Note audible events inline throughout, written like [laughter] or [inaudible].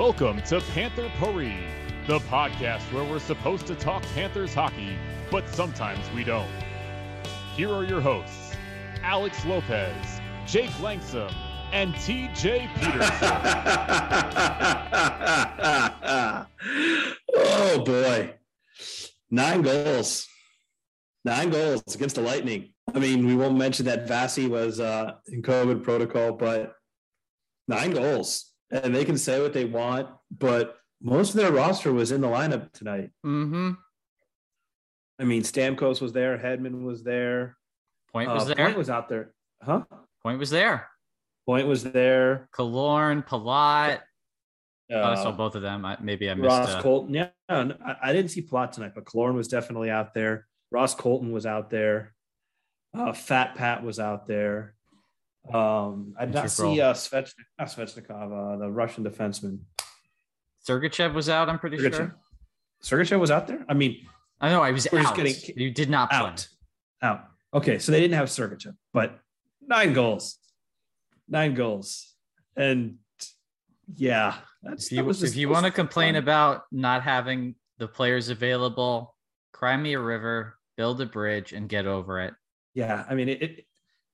Welcome to Panther Parade, the podcast where we're supposed to talk Panthers hockey, but sometimes we don't. Here are your hosts, Alex Lopez, Jake Langsam, and TJ Peterson. [laughs] oh boy. Nine goals. Nine goals against the Lightning. I mean, we won't mention that Vasi was uh, in COVID protocol, but nine goals and they can say what they want, but most of their roster was in the lineup tonight. Mm-hmm. I mean, Stamkos was there, Hedman was there, Point was uh, there. Point was out there, huh? Point was there. Point was there. Killorn, Palat. Uh, oh, I saw both of them. I, maybe I missed. Ross uh, Colton. Yeah, I, I didn't see Palat tonight, but Killorn was definitely out there. Ross Colton was out there. Uh, Fat Pat was out there. Um, I did not see uh, Svech, not Svechnikov, uh, the Russian defenseman. Sergachev was out. I'm pretty Sergachev. sure. Sergachev was out there. I mean, I know I was out. getting- you did not play. out, out. Okay, so they didn't have Sergachev, but nine goals, nine goals, and yeah, that's If you, that if you want to complain fun. about not having the players available, cry me a river, build a bridge, and get over it. yeah, I mean it. it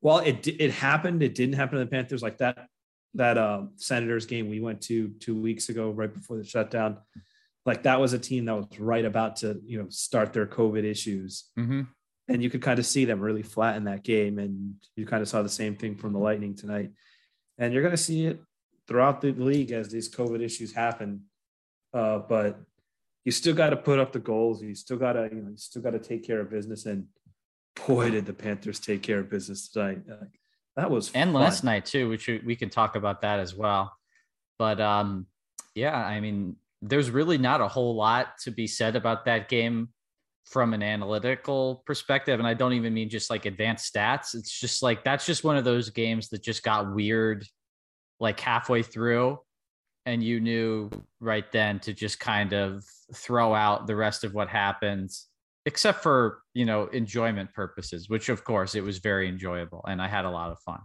well, it it happened. It didn't happen to the Panthers like that. That um, Senators game we went to two weeks ago, right before the shutdown. Like that was a team that was right about to you know start their COVID issues, hmm and you could kind of see them really flat in that game. And you kind of saw the same thing from the Lightning tonight. And you're going to see it throughout the league as these COVID issues happen. Uh, but you still got to put up the goals. You still got to, you know, you still got to take care of business. And boy, did the Panthers take care of business tonight. That was And fun. last night too, which we- we can talk about that as well. But um, yeah, I mean, there's really not a whole lot to be said about that game from an analytical perspective. And I don't even mean just like advanced stats. It's just like that's just one of those games that just got weird like halfway through. And you knew right then to just kind of throw out the rest of what happens, except for, you know, enjoyment purposes, which of course it was very enjoyable and I had a lot of fun.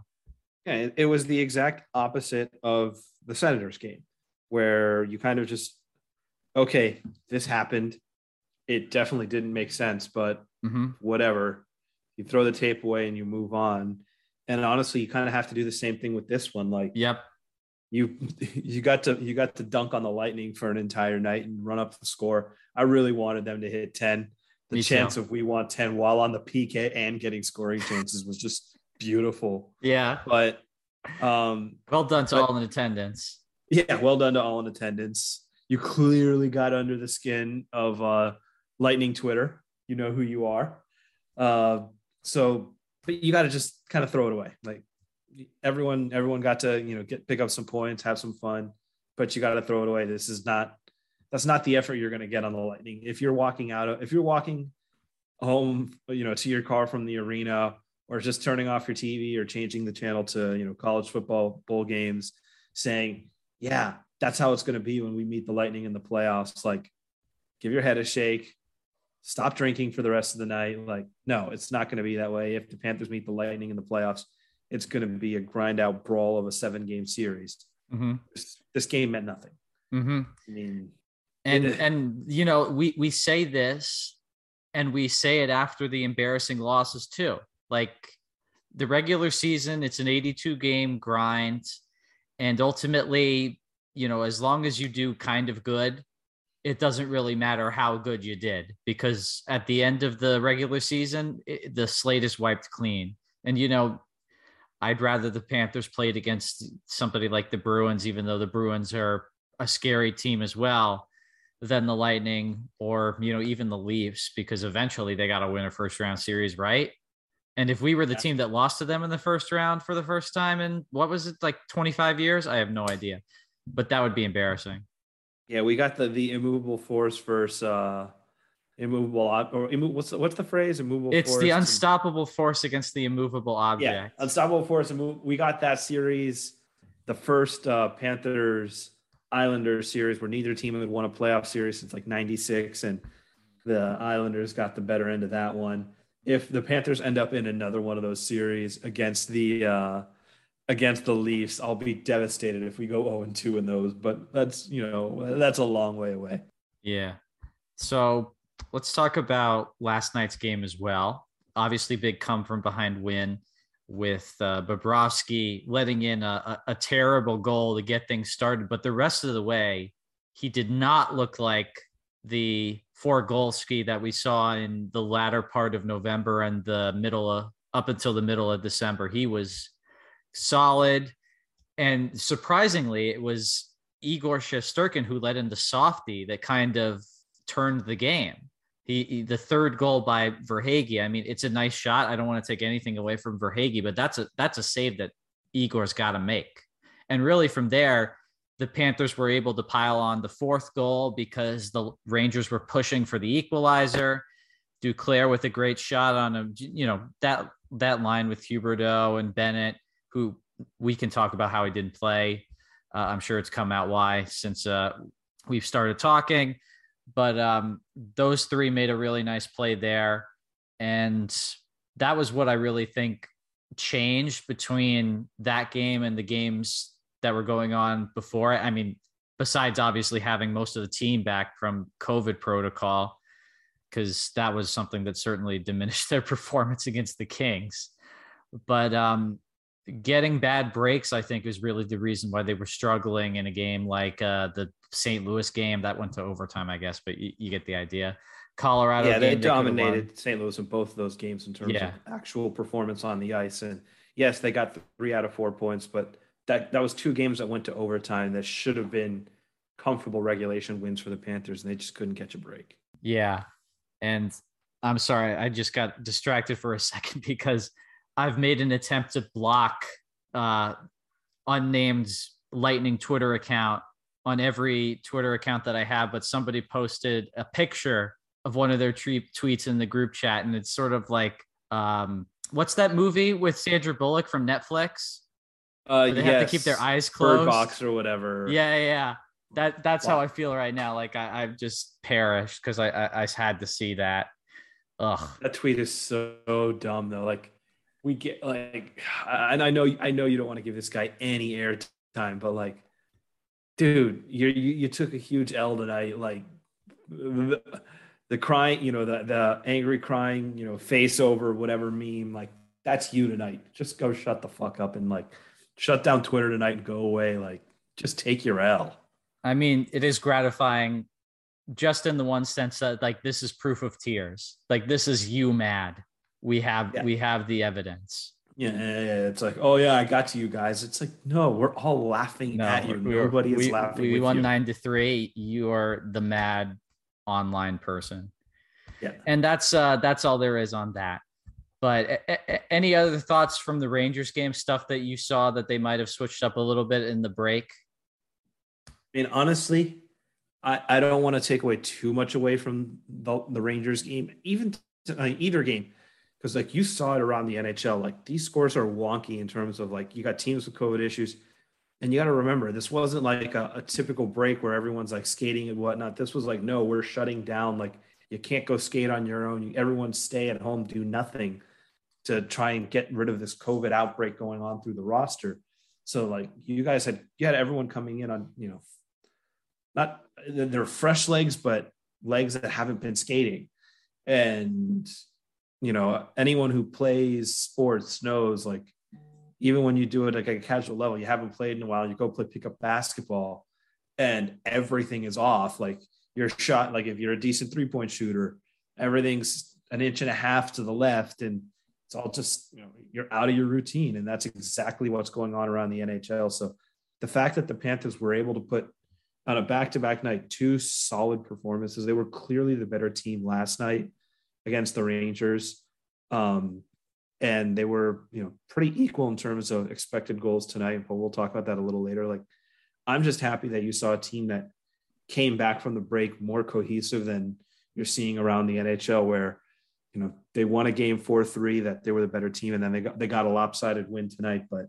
Yeah, it, was the exact opposite of the Senators game, where you kind of just, okay, this happened. It definitely didn't make sense, but hmm whatever. You throw the tape away and you move on. And honestly, you kind of have to do the same thing with this one. Like Yep. you, you got to you got to dunk on the Lightning for an entire night and run up the score. I really wanted them to hit ten. The Me too. chance of we want ten while on the PK and getting scoring chances was just beautiful. Yeah. But um, Well done to But- all in attendance. yeah, well done to all in attendance. You clearly got under the skin of uh, Lightning Twitter. You know who you are. Uh, so, but you got to just kind of throw it away. Like everyone, everyone got to you know get pick up some points, have some fun, but you got to throw it away. This is not that's not the effort you're going to get on the Lightning. If you're walking out of if you're walking home, you know, to your car from the arena, or just turning off your TV or changing the channel to you know college football bowl games, saying yeah, that's how it's going to be when we meet the Lightning in the playoffs. Like, give your head a shake, stop drinking for the rest of the night. Like, no, it's not going to be that way. If the Panthers meet the Lightning in the playoffs, it's going to be a grind out brawl of a seven game series. Mm-hmm. This, game meant nothing. Mm-hmm. I mean, And and you know we we say this, and we say it after the embarrassing losses too. Like the regular season, it's an 82 game grind, and ultimately, you know, as long as you do kind of good, it doesn't really matter how good you did because at the end of the regular season, it, the slate is wiped clean. And you know, I'd rather the Panthers played against somebody like the Bruins, even though the Bruins are a scary team as well than the Lightning or you know even the Leafs because eventually they got to win a first round series, right? And if we were the yeah. team that lost to them in the first round for the first time in what was it like 25 years? I have no idea, but that would be embarrassing. Yeah, we got the the immovable force versus uh immovable or what's the, what's the phrase immovable it's the unstoppable force against the immovable object yeah unstoppable force we got that series the first uh panthers Islanders series where neither team had won a playoff series since like 96 and the Islanders got the better end of that one. If the Panthers end up in another one of those series against the uh against the Leafs, I'll be devastated if we go 0 and 2 in those, but that's, you know, that's a long way away. Yeah. So, let's talk about last night's game as well. Obviously big come from behind win with uh, Bobrovsky letting in a, a, a, terrible goal to get things started. But the rest of the way, he did not look like the four goal ski that we saw in the latter part of November and the middle of up until the middle of December. He was solid. And surprisingly, it was Igor Shesterkin who led into softy that kind of turned the game. He, he, the third goal by Verhaeghe. I mean, it's a nice shot. I don't want to take anything away from Verhaeghe, but that's a that's a save that Igor's got to make. And really, from there, the Panthers were able to pile on the fourth goal because the Rangers were pushing for the equalizer. Duclair with a great shot on him. You know that that line with Huberdeau and Bennett, who we can talk about how he didn't play. Uh, I'm sure it's come out why since uh, we've started talking but um, those three made a really nice play there. And that was what I really think changed between that game and the games that were going on before. I mean, besides obviously having most of the team back from COVID protocol, because that was something that certainly [laughs] diminished their performance against the Kings. But um, getting bad breaks, I think, is really the reason why they were struggling in a game like uh, the St. Louis game that went to overtime, I guess, but you, you get the idea. Colorado, yeah, they dominated St. Louis in both of those games in terms yeah. of actual performance on the ice. And yes, they got three out of four points, but that that was two games that went to overtime that should have been comfortable regulation wins for the Panthers, and they just couldn't catch a break. Yeah, and I'm sorry, I just got distracted for a [laughs] second because I've made an attempt to block uh, unnamed Lightning Twitter account on every Twitter account that I have, but somebody posted a picture of one of their tre- tweets in the group chat, and it's sort of like, um, what's that movie with Sandra Bullock from Netflix? Uh, they yes. have to keep their eyes closed. Bird box or whatever. Yeah, yeah. That that's wow. how I feel right now. Like I, I've just perished because I, I I had to see that. Ugh. That tweet is so dumb though. Like we get like, [sighs] and I know I know you don't want to give this guy any airtime, but like dude, you you took a huge L tonight. Like the, the crying, you know, the the angry crying, you know, face over whatever meme. Like that's you tonight. Just go shut the fuck up and like shut down Twitter tonight and go away. Like just take your L. I mean, it is gratifying just in the one sense that like this is proof of tears. Like this is you mad. We have yeah. we have the evidence. Yeah, it's like, oh yeah, I got to you guys. It's like, no, we're all laughing no, at you. Nobody is laughing. We won you. nine to three. You are the mad online person. Yeah, and that's uh that's all there is on that. But a- a- any other thoughts from the Rangers game stuff that you saw that they might have switched up a little bit in the break? I mean, honestly, I, I don't want to take away too much away from the, the Rangers game, even uh, either game because like you saw it around the NHL, like these scores are wonky in terms of like you got teams with COVID issues. And you got to remember, this wasn't like a, a, typical break where everyone's like skating and whatnot. This was like, no, we're shutting down. Like you can't go skate on your own. You, everyone stay at home, do nothing to try and get rid of this COVID outbreak going on through the roster. So like you guys had, you had everyone coming in on, you know, not they're fresh legs, but legs that haven't been skating. And you know anyone who plays sports knows like even when you do it like a casual level you haven't played in a while you go play pick up basketball and everything is off. Like your shot like if you're a decent three point shooter everything's an inch and a half to the left and it's all just you know you're out of your routine. And that's exactly what's going on around the NHL so the fact that the Panthers were able to put on a back-to-back night, two solid performances. They were clearly the better team last night against the Rangers. Um, and they were, you know, pretty equal in terms of expected goals tonight. But we'll talk about that a little later. Like, I'm just happy that you saw a team that came back from the break more cohesive than you're seeing around the NHL, where you know they won a game four three that they were the better team, and then they got they got a lopsided win tonight. But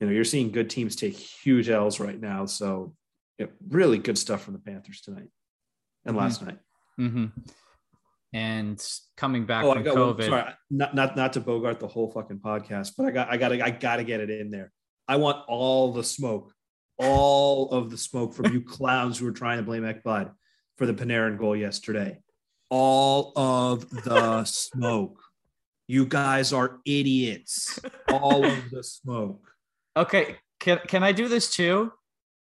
you know you're seeing good teams take huge L's right now. So yeah, really good stuff from the Panthers tonight and mm-hmm. last night. Mm-hmm. And coming back oh, from COVID, sorry, not not not to bogart the whole fucking podcast, but I got I got I got to get it in there. I want all the smoke, all of the smoke from you [laughs] clowns who are trying to blame Ekblad for the Panarin goal yesterday. All of the smoke. You guys are idiots. All of the smoke. [laughs] Okay, can can I do this too?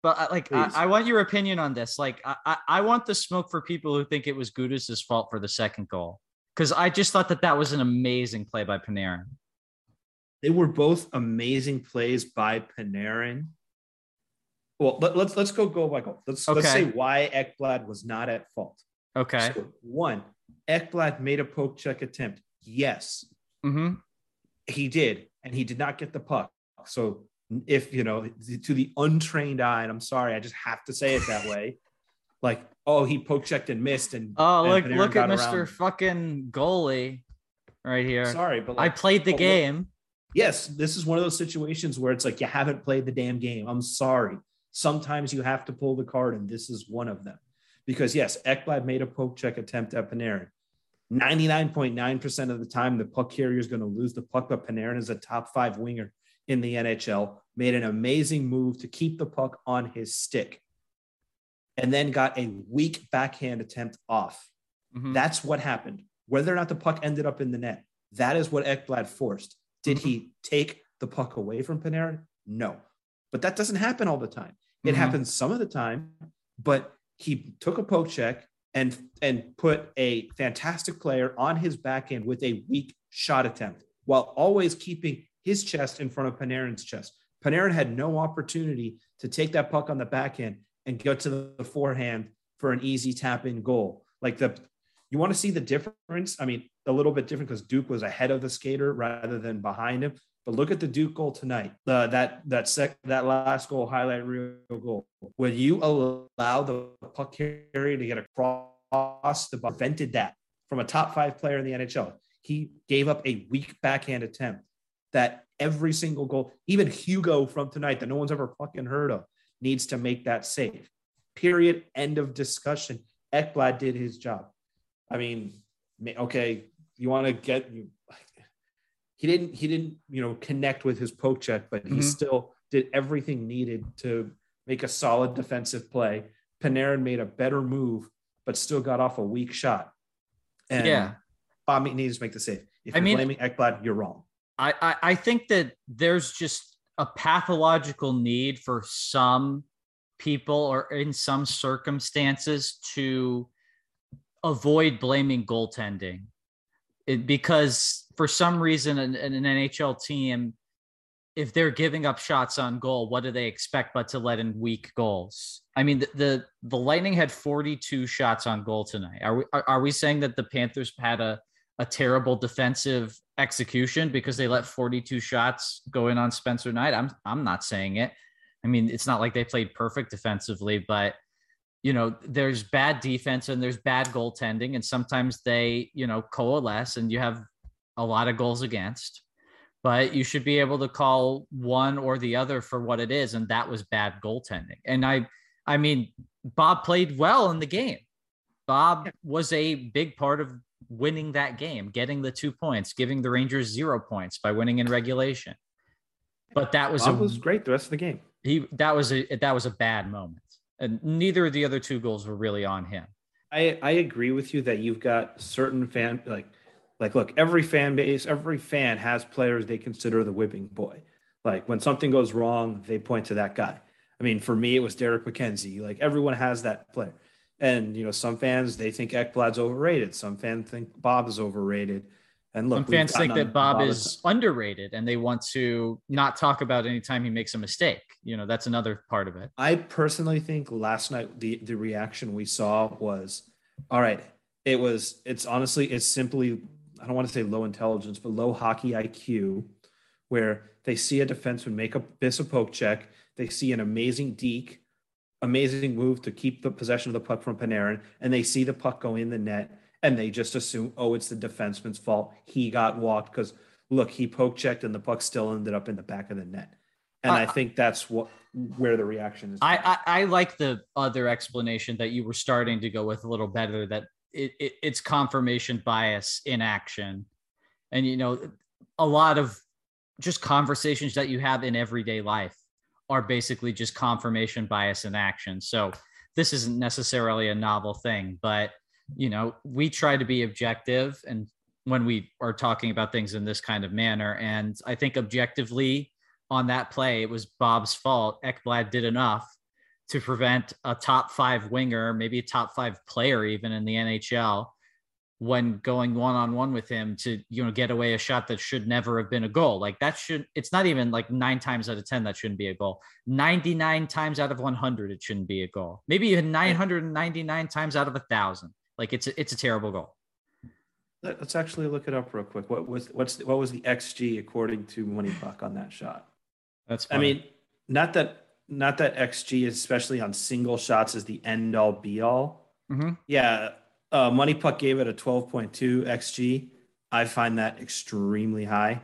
But uh, like, I, I, want your opinion on this. Like, I, I want the smoke for people who think it was Gudas' fault for the second goal. Because I just thought that that was an amazing play by Panarin. They were both amazing plays by Panarin. Well, let, us let's, let's go go by goal. Let's okay. let's say why Ekblad was not at fault. Okay. So one, Ekblad made a poke check attempt. Yes, mm-hmm. he did, and he did not get the puck. So if you know to the untrained eye and i'm sorry i just have to say it that way. [laughs] Like oh he poke checked and missed and oh and look look at mr around. fucking goalie right here. Sorry but like, i played the oh, game. Yes this is one of those situations where it's like you haven't played the damn game. I'm sorry. Sometimes you have to pull the card and this is one of them. Because yes ekblad made a poke check attempt at panarin. 99.9% of the time the puck carrier is going to lose the puck but panarin is a top five winger in the NHL, made an amazing move to keep the puck on his stick, and then got a weak backhand attempt off. Mm-hmm. That's what happened. Whether or not the puck ended up in the net, that is what Ekblad forced. Did mm-hmm. he take the puck away from Panarin? No. But that doesn't happen all the time. It mm-hmm. happens some of the time, but he took a poke check and and put a fantastic player on his backhand with a weak shot attempt while always keeping his chest in front of Panarin's chest. Panarin had no opportunity to take that puck on the backhand and go to the forehand for an easy tap in goal. Like the, you want to see the difference? I mean, a little bit different because Duke was ahead of the skater rather than behind him. But look at the Duke goal tonight. Uh, that that sec that last goal highlight reel goal. When you allow the puck carrier to get across the prevented that from a top five player in the NHL. He gave up a weak backhand attempt that every single goal, even Hugo from tonight that no one's ever fucking heard of, needs to make that save. Period. End of discussion. Ekblad did his job. I mean, okay, you want to get you. He didn't. He didn't. You know, connect with his poke check, but he mm-hmm. still did everything needed to make a solid defensive play. Panarin made a better move, but still got off a weak shot. And yeah, Bob needs to make the save. If you're mean, blaming Ekblad, you're wrong. I, I, think that there's just a pathological need for some people or in some circumstances to avoid blaming goaltending. It, because for some reason an, an NHL team if they're giving up shots on goal what do they expect but to let in weak goals? I mean the the, the lightning had 42 shots on goal tonight. Are we are, are we saying that the panthers had a a terrible defensive execution because they let 42 shots go in on Spencer Knight. I'm I'm not saying it. I mean, it's not like they played perfect defensively, but you know, there's bad defense and there's bad goaltending, and sometimes they, you know, coalesce and you have a lot of goals against. But you should be able to call one or the other for what it is, and that was bad goaltending. And I, I mean, Bob played well in the game. Bob was a big part of winning that game, getting the two points, giving the Rangers zero points by winning in regulation. But that was Bob a, was great the rest of the game. He that was a that was a bad moment, and neither of the other two goals were really on him. I I agree with you that you've got certain fan like like look every fan base every fan has players they consider the whipping boy. Like when something goes wrong, they point to that guy. I mean, for me, it was Derek McKenzie. Like everyone has that player. And you know, some fans they think Ekblad's overrated. Some fans think Bob is overrated. And look, Some fans think that on Bob is underrated and they want to not talk about anytime he makes a mistake. You know, that's another part of it. I personally think last night the the reaction we saw was, all right. It was. It's honestly. It's simply. I don't want to say low intelligence, but low hockey IQ, where they see a defenseman make a miss a poke check. They see an amazing deke, amazing move to keep the possession of the puck from Panarin, and they see the puck go in the net, and they just assume, oh, it's the defenseman's fault. He got walked because look, he poke checked, and the puck still ended up in the back of the net. And I I- think that's what where the reaction is. I, I I like the other explanation that you were starting to go with a little better that it, it it's confirmation bias in action, and you know a lot of just conversations that you have in everyday life are basically just confirmation bias in action. So this isn't necessarily a novel thing, but you know we try to be objective and when we are talking about things in this kind of manner, and I think objectively on that play, it was Bob's fault. Ekblad did enough to prevent a top five winger, maybe a top five player, even in the NHL, when going one on one with him to you know get away a shot that should never have been a goal. Like that should it's not even like nine times out of ten that shouldn't be a goal. Ninety nine times out of one hundred it shouldn't be a goal. Maybe even nine hundred and ninety nine times out of a thousand. Like it's a, it's a terrible goal. Let- Let's actually look it up real quick. What was what's the, what was the xG according to Money Puck on that shot? That's I mean, not that not that xG, especially on single shots, is the end all be all. hmm Yeah, uh, Money Puck gave it a twelve point two xG. I find that extremely high.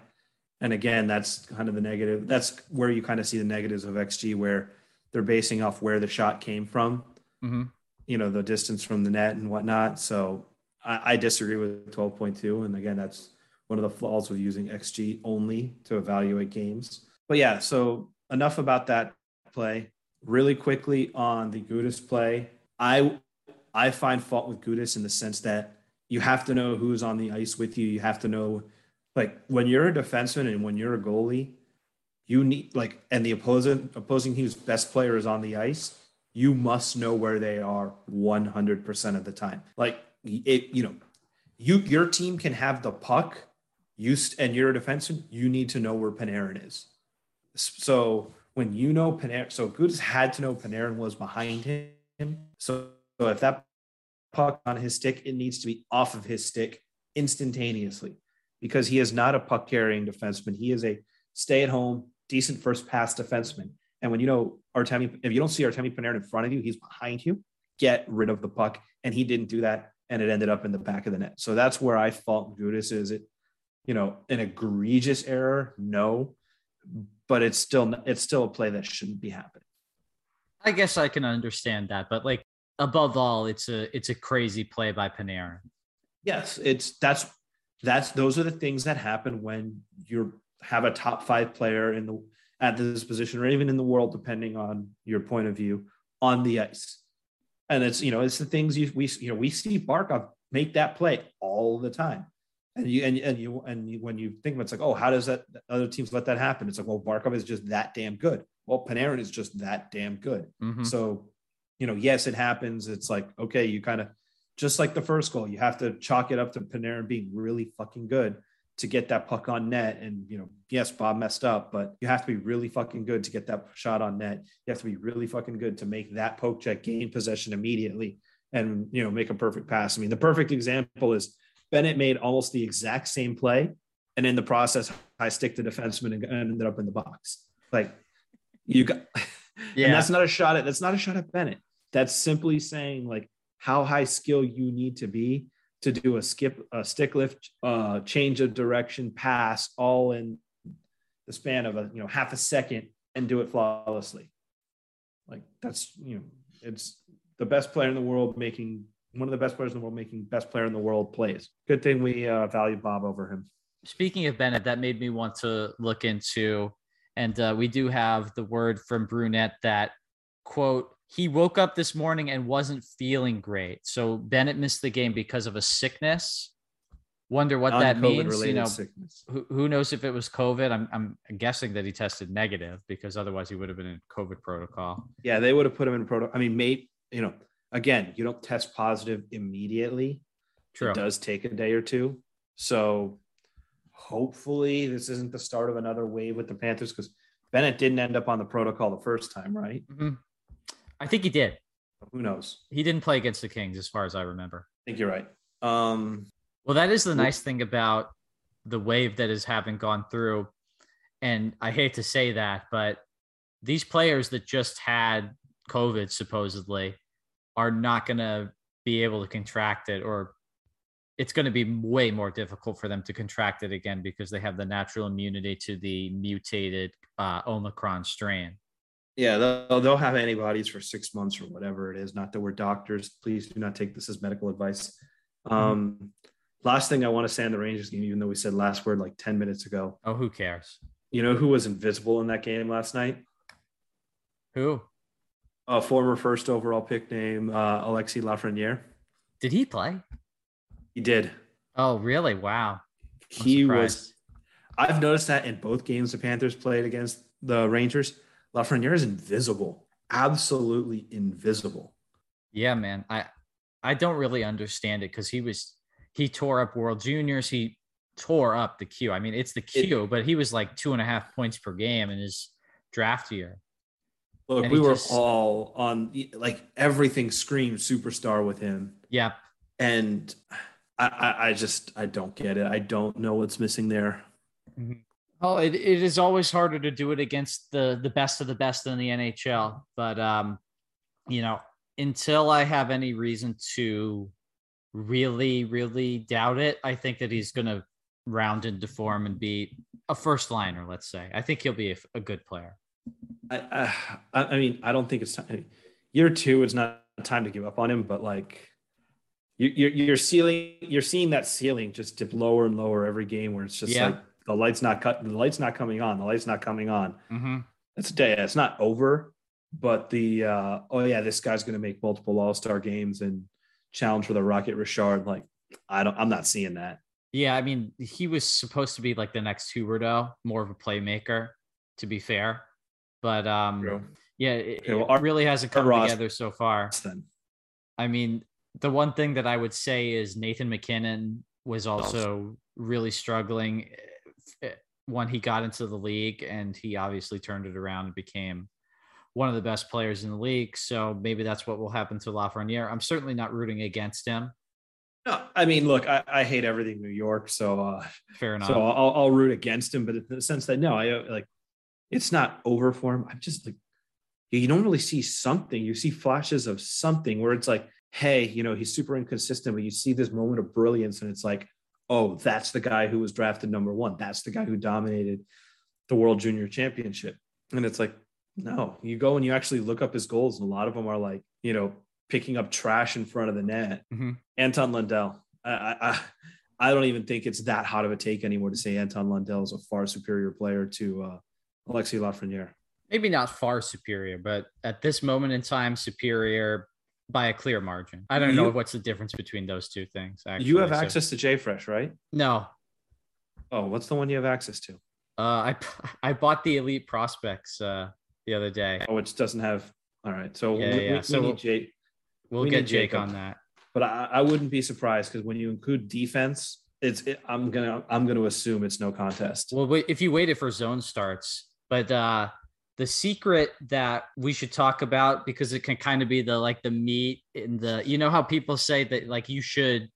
And again, that's kind of the negative. That's where you kind of see the negatives of xG, where they're basing off where the shot came from. hmm you know the distance from the net and whatnot. So I, I disagree with 12.2. And again, that's one of the flaws with using XG only to evaluate games. But yeah, so enough about that play. Really quickly on the Gudas play, I I find fault with Gudas in the sense that you have to know who's on the ice with you. You have to know, like when you're a defenseman and when you're a goalie, you need like and the opposing opposing team's best player is on the ice you must know where they are 100% of the time. Like it you know you your team can have the puck you and you're a defenseman you need to know where panarin is. So when you know panarin so Gudas had to know panarin was behind him. So if that puck on his stick it needs to be off of his stick instantaneously because he is not a puck carrying defenseman he is a stay at home decent first pass defenseman and when you know Artemi, if you don't see Artemi Panarin in front of you, he's behind you. Get rid of the puck, and he didn't do that, and it ended up in the back of the net. So that's where I fault Gudas. Is it, you know, an egregious error? No, but it's still it's still a play that shouldn't be happening. I guess I can understand that, but like above all, it's a it's a crazy play by Panarin. Yes, it's that's that's those are the things that happen when you have a top five player in the at this position or even in the world, depending on your point of view, on the ice. And it's you know it's the things you we you know we see Barkov make that play all the time, and you and and you and you, when you think of it, it's like oh how does that other teams let that happen? It's like well Barkov is just that damn good. Well Panarin is just that damn good. Mhm. So, you know, yes, it happens. It's like, okay, you kind of just like the first goal, you have to chalk it up to Panarin being really fucking good to get that puck on net. And, you know, yes, Bob messed up, but you have to be really fucking good to get that shot on net. You have to be really fucking good to make that poke check, gain possession immediately, and, you know, make a perfect pass. I mean, the perfect example is Bennett made almost the exact same play. And in the process, I stick the defenseman and ended up in the box. Like, you got, Yeah. and that's not a shot at that's not a shot at Bennett. That's simply saying like how high skill you need to be to do a skip, a stick lift, uh, change of direction, pass, all in the span of a you know half a second and do it flawlessly. Like that's you know it's the best player in the world making one of the best players in the world making best player in the world plays. Good thing we uh, value Bob over him. Speaking of Bennett, that made me want to look into, and uh, we do have the word from Brunette that quote he woke up this morning and wasn't feeling great. So Bennett missed the game because of a sickness. Wonder what that means. You know, who, who knows if it was COVID? I'm, I'm guessing that he tested negative because otherwise he would have been in COVID protocol. Yeah, they would have put him in protocol. I mean, mate, you know, again, you don't test positive immediately. True. It does take a day or two. So hopefully this isn't the start of another wave with the Panthers because Bennett didn't end up on the protocol the first time, right? Mhm. I think he did. Who knows? He didn't play against the Kings, as far as I remember. I think you're right. Um, Well, that is the nice thing about the wave that is having gone through. And I hate to say that, but these players that just had COVID supposedly are not going to be able to contract it, or it's going to be way more difficult for them to contract it again because they have the natural immunity to the mutated uh, Omicron strain. yeah, they'll, they'll have antibodies for six months or whatever it is. Not that we're doctors. Please do not take this as medical advice. Um, last thing I want to say on the Rangers game, even though we said last word like 10 minutes ago, Oh, who cares? you know who was invisible in that game last night? Who A former first overall pick name, uh, Alexi Lafreniere. did he play? He did. Oh, really? Wow. I'm he surprised. was. I've noticed that in both games the Panthers played against the Rangers, Lafreniere is invisible, absolutely invisible. Yeah, man. I I don't really understand it because he was he tore up World Juniors. He tore up the Q. I mean, it's the Q, but he was like two and a half points per game in his draft year. Look, And we were just- all on like everything screamed superstar with him, Yep. and I, I, just I don't get it. I don't know what's missing there. Well, it, it is always harder to do it against the the best of the best in the NHL. But um, you know, until I have any reason to really, really doubt it, I think that he's gonna round into form and be a first liner, let's say. I think he'll be a, a good player. I, I I mean I don't think it's time. Year two is not time to give up on him, but like you're you're ceiling you're seeing that ceiling just dip lower and lower every game where it's just Yeah. like the light's not cut the light's not coming on the light's not coming on. Mm-hmm. It's a day it's not over, but the uh oh yeah this guy's gonna make multiple All Star games and challenge for the Rocket Richard like I don't I'm not seeing that. Yeah, I mean, he was supposed to be like the next Huberdeau, more of a playmaker, to be fair. But um, yeah, it, Okay, well, it really hasn't come together so far. Then I mean, the one thing that I would say is Nathan MacKinnon was also really struggling eh, when he got into the league, and he obviously turned it around and became one of the best players in the league. So maybe that's what will happen to Lafreniere. I'm certainly not rooting against him. no, I mean look I, I hate everything New York so uh Fair enough. So I'll, I'll root against him, but in the sense that no, I uh, like it's not over for him. I'm just like you don't really see something. You see flashes of something where it's like, hey, you know, he's super inconsistent, but you see this moment of brilliance, and it's like, oh, that's the guy who was drafted number one. That's the guy who dominated the World Junior Championship. And it's like, no, you go and you actually look up his goals, and a lot of them are like, you know, picking up trash in front of the net. Mhm. Anton Lundell. I, I, I I don't even think it's that hot of a take anymore to say Anton Lundell is a far superior player to uh, Alexi Lafreniere. maybe not far superior, but at this moment in time, superior by a clear margin. I don't know what's the difference between those two things. Actually. you have So- access to JFresh, right? no. Oh, what's the one you have access to? Uh, I [laughs] I bought the elite prospects uh, the other day. Oh, it doesn't have. All right, so Yeah, we, yeah, we, so we we'll- need Jake, We'll We get Jake Jacob. on that. but I, I wouldn't be surprised because when you include defense, it's it, I'm gonna I'm gonna assume it's no contest. Well, wait, if you weighted for zone starts, but uh, the secret that we should talk about because it can kind of be the like the meat in the you know how people say that like you should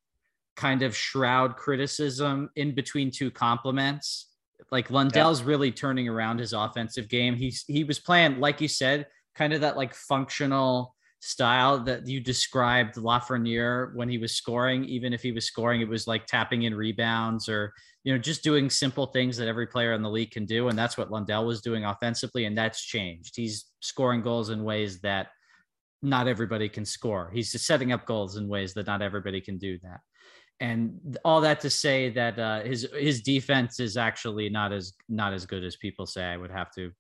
kind of shroud criticism in between two compliments. Like Lundell's really turning around his offensive game. He's he was playing like you said, kind of that like functional style that you described Lafreniere when he was scoring. Even if he was scoring, it was like tapping in rebounds or you know just doing simple things that every player in the league can do, and that's what Lundell was doing offensively, and that's changed. He's scoring goals in ways that not everybody can score. He's just setting up goals in ways that not everybody can do that. And all that to say that uh, his his defense is actually not as not as good as people say. I would have to,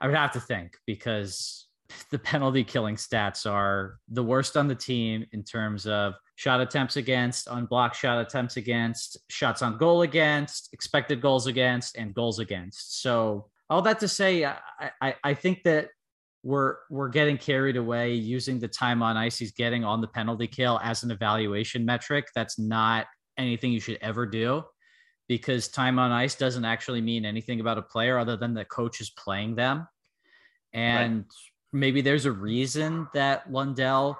I would have to think because the penalty killing stats are the worst on the team in terms of shot attempts against, unblocked shot attempts against, shots on goal against, expected goals against, and goals against. So all that to say, I I, I think that we're we're getting carried away using the time on ice he's getting on the penalty kill as an evaluation metric. That's not anything you should ever do because time on ice doesn't actually mean anything about a player other than the coach is playing them. And right. Maybe there's a reason that Lundell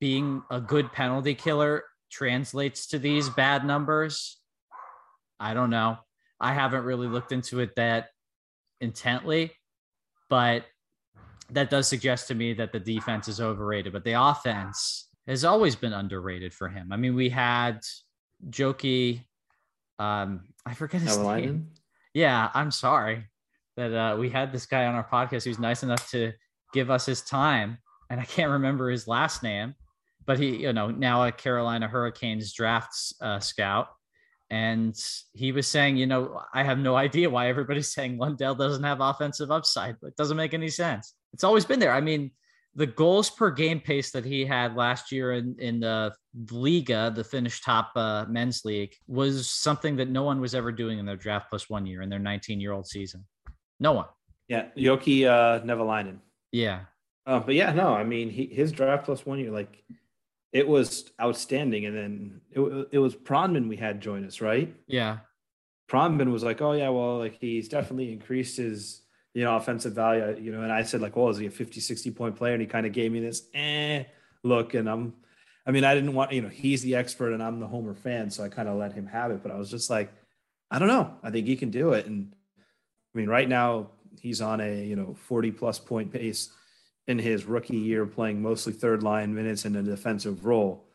being a good penalty killer translates to these bad numbers. I don't know. I haven't really looked into it that intently, but that does suggest to me that the defense is overrated, but the offense has always been underrated for him. I mean, we had Jokke, um, I forget his name. Yeah, I'm sorry that uh, we had this guy on our podcast who's nice enough to give us his time, and I can't remember his last name, but he, you know, now a Carolina Hurricanes drafts uh, scout and he was saying, you know, I have no idea why everybody's [laughs] saying Lundell doesn't have offensive upside. It doesn't make any sense. It's always been there. I mean, the goals per game pace that he had last year in, in the Liiga, the Finnish top uh, men's league, was something that no one was ever doing in their draft plus one year in their 19 year old season. No one. Yeah. Jokke uh, Nevalainen. Yeah. Uh, but yeah, no, I mean, he, his draft plus one year, like it was outstanding. And then it, it was Pronman we had join us, right? Yeah. Pronman was like, oh, yeah, well, like he's definitely increased his, you know, offensive value, you know, and I said, like, well, is he a 50, 60 point player? And he kind of gave me this eh look. And I'm, I mean, I didn't want, you know, he's the expert and I'm the Homer fan. So I kind of let him have it. But I was just like, I don't know. I think he can do it. And I mean, right now he's on a, you know, 40 plus point pace in his rookie year playing mostly third line minutes in a defensive role.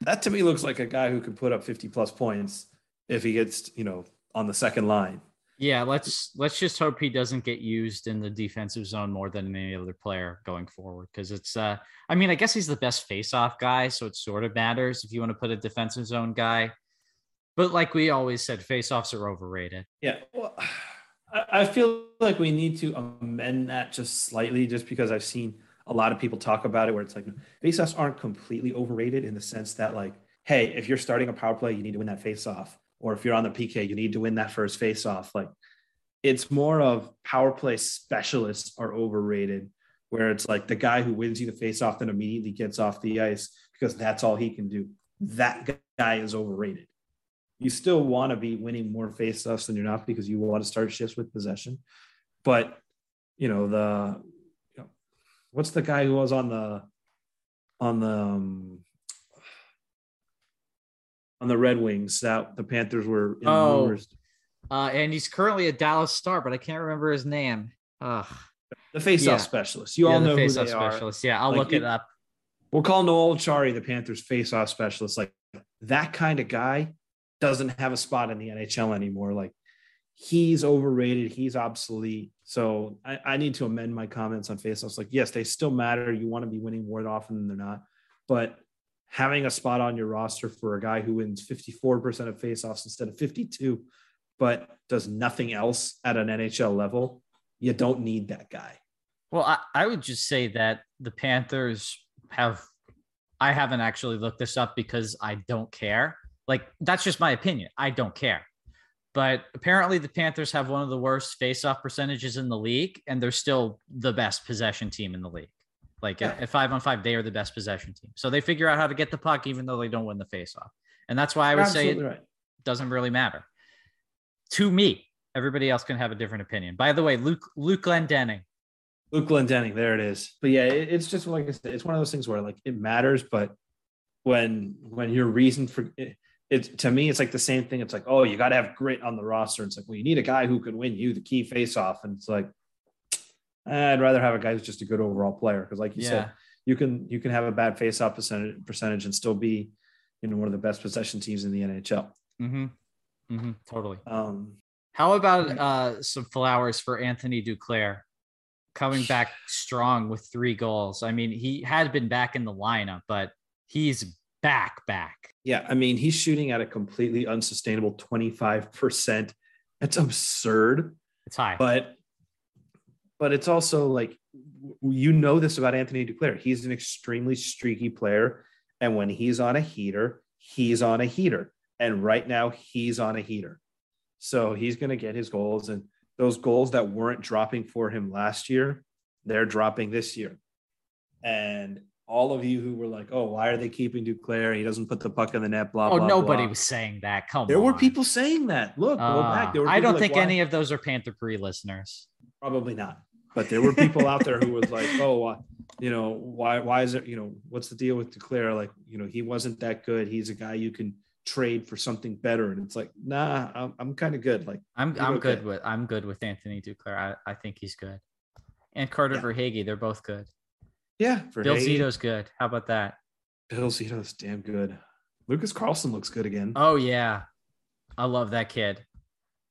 That to me looks like a guy who could put up 50 plus points if he gets, you know, on the second line. Yeah, let's let's just hope he doesn't get used in the defensive zone more than any other player going forward because it's uh I mean, I guess he's the best face-off guy, so it sort of matters if you want to put a defensive zone guy. But like we always said, face-offs are overrated. Yeah. Well, I feel like we need to amend that just slightly, just because I've seen a lot of people talk about it, where it's like faceoffs aren't completely overrated in the sense that, like, hey, if you're starting a power play, you need to win that faceoff, or if you're on the PK, you need to win that first faceoff. Like, it's more of power play specialists are overrated, where it's like the guy who wins you the faceoff then immediately gets off the ice because that's all he can do. That guy is overrated you still want to be winning more faceoffs than you're not because you want to start shifts with possession. But you know the you know, what's the guy who was on the on the um, on the Red Wings that the Panthers were in oh, uh, and he's currently a Dallas Star, but I can't remember his name. Ugh. The faceoff yeah. specialist. You yeah, all know the who they specialist. Are. Yeah, I'll like look it up. We'll call Noel Acciari the Panthers faceoff specialist. Like that kind of guy doesn't have a spot in the NHL anymore. Like he's overrated, he's obsolete. So I, I need to amend my comments on faceoffs. Like, yes, they still matter. You want to be winning more often than they're not, but having a spot on your roster for a guy who wins 54% of faceoffs instead of 52, but does nothing else at an NHL level, you don't need that guy. Well, I, I would just say that the Panthers have I haven't actually looked this up because I don't care. Like that's just my opinion. I don't care. But apparently the Panthers have one of the worst face-off percentages in the league, and they're still the best possession team in the league. Like yeah. at five on five, they are the best possession team. So they figure out how to get the puck, even though they don't win the face-off. And that's why I would say it right. doesn't really matter. To me, everybody else can have a different opinion. By the way, Luke Luke Glendening. Luke Glendening, there it is. But yeah, it, it's just like I said, it's one of those things where like it matters, but when when your reason for it, it to me, it's like the same thing. It's like, oh, you got to have grit on the roster. It's like, well, you need a guy who can win you the key face off. And it's like, I'd rather have a guy who's just a good overall player. Cause like you yeah. said, you can, you can have a bad face off percentage, percentage and still be, you know, one of the best possession teams in the NHL. Mm-hmm. Mm-hmm. Totally. Um, How about uh, some flowers for Anthony Duclair coming [sighs] back strong with three goals? I mean, he had been back in the lineup, but he's back, back. Yeah, I mean, he's shooting at a completely unsustainable 25%. That's absurd. It's high. But but it's also like you know this about Anthony Duclair. He's an extremely streaky player. And when he's on a heater, he's on a heater. And right now he's on a heater. So he's going to get his goals. And those goals that weren't dropping for him last year, they're dropping this year. And all of you who were like, "Oh, why are they keeping Duclair? He doesn't put the puck in the net." Blah. Oh, blah, Oh, nobody blah. was saying that. Come on. There on. were people saying that. Look, go Uh, back. There were I don't like, think "Why-" any of those are Panther Parade listeners. Probably not. But there were people out there who was like, "Oh, why, you know, why? Why is it? You know, what's the deal with Duclair? Like, you know, he wasn't that good. He's a guy you can trade for something better." And it's like, nah, I'm, I'm kind of good. Like, I'm I'm okay. good with I'm good with Anthony Duclair. I, I think he's good. And Carter Yeah. Verhaeghe, they're both good. Yeah, for Bill Zito's good. How about that? Bill Zito's damn good. Lucas Carlsson looks good again. Oh yeah. I love that kid.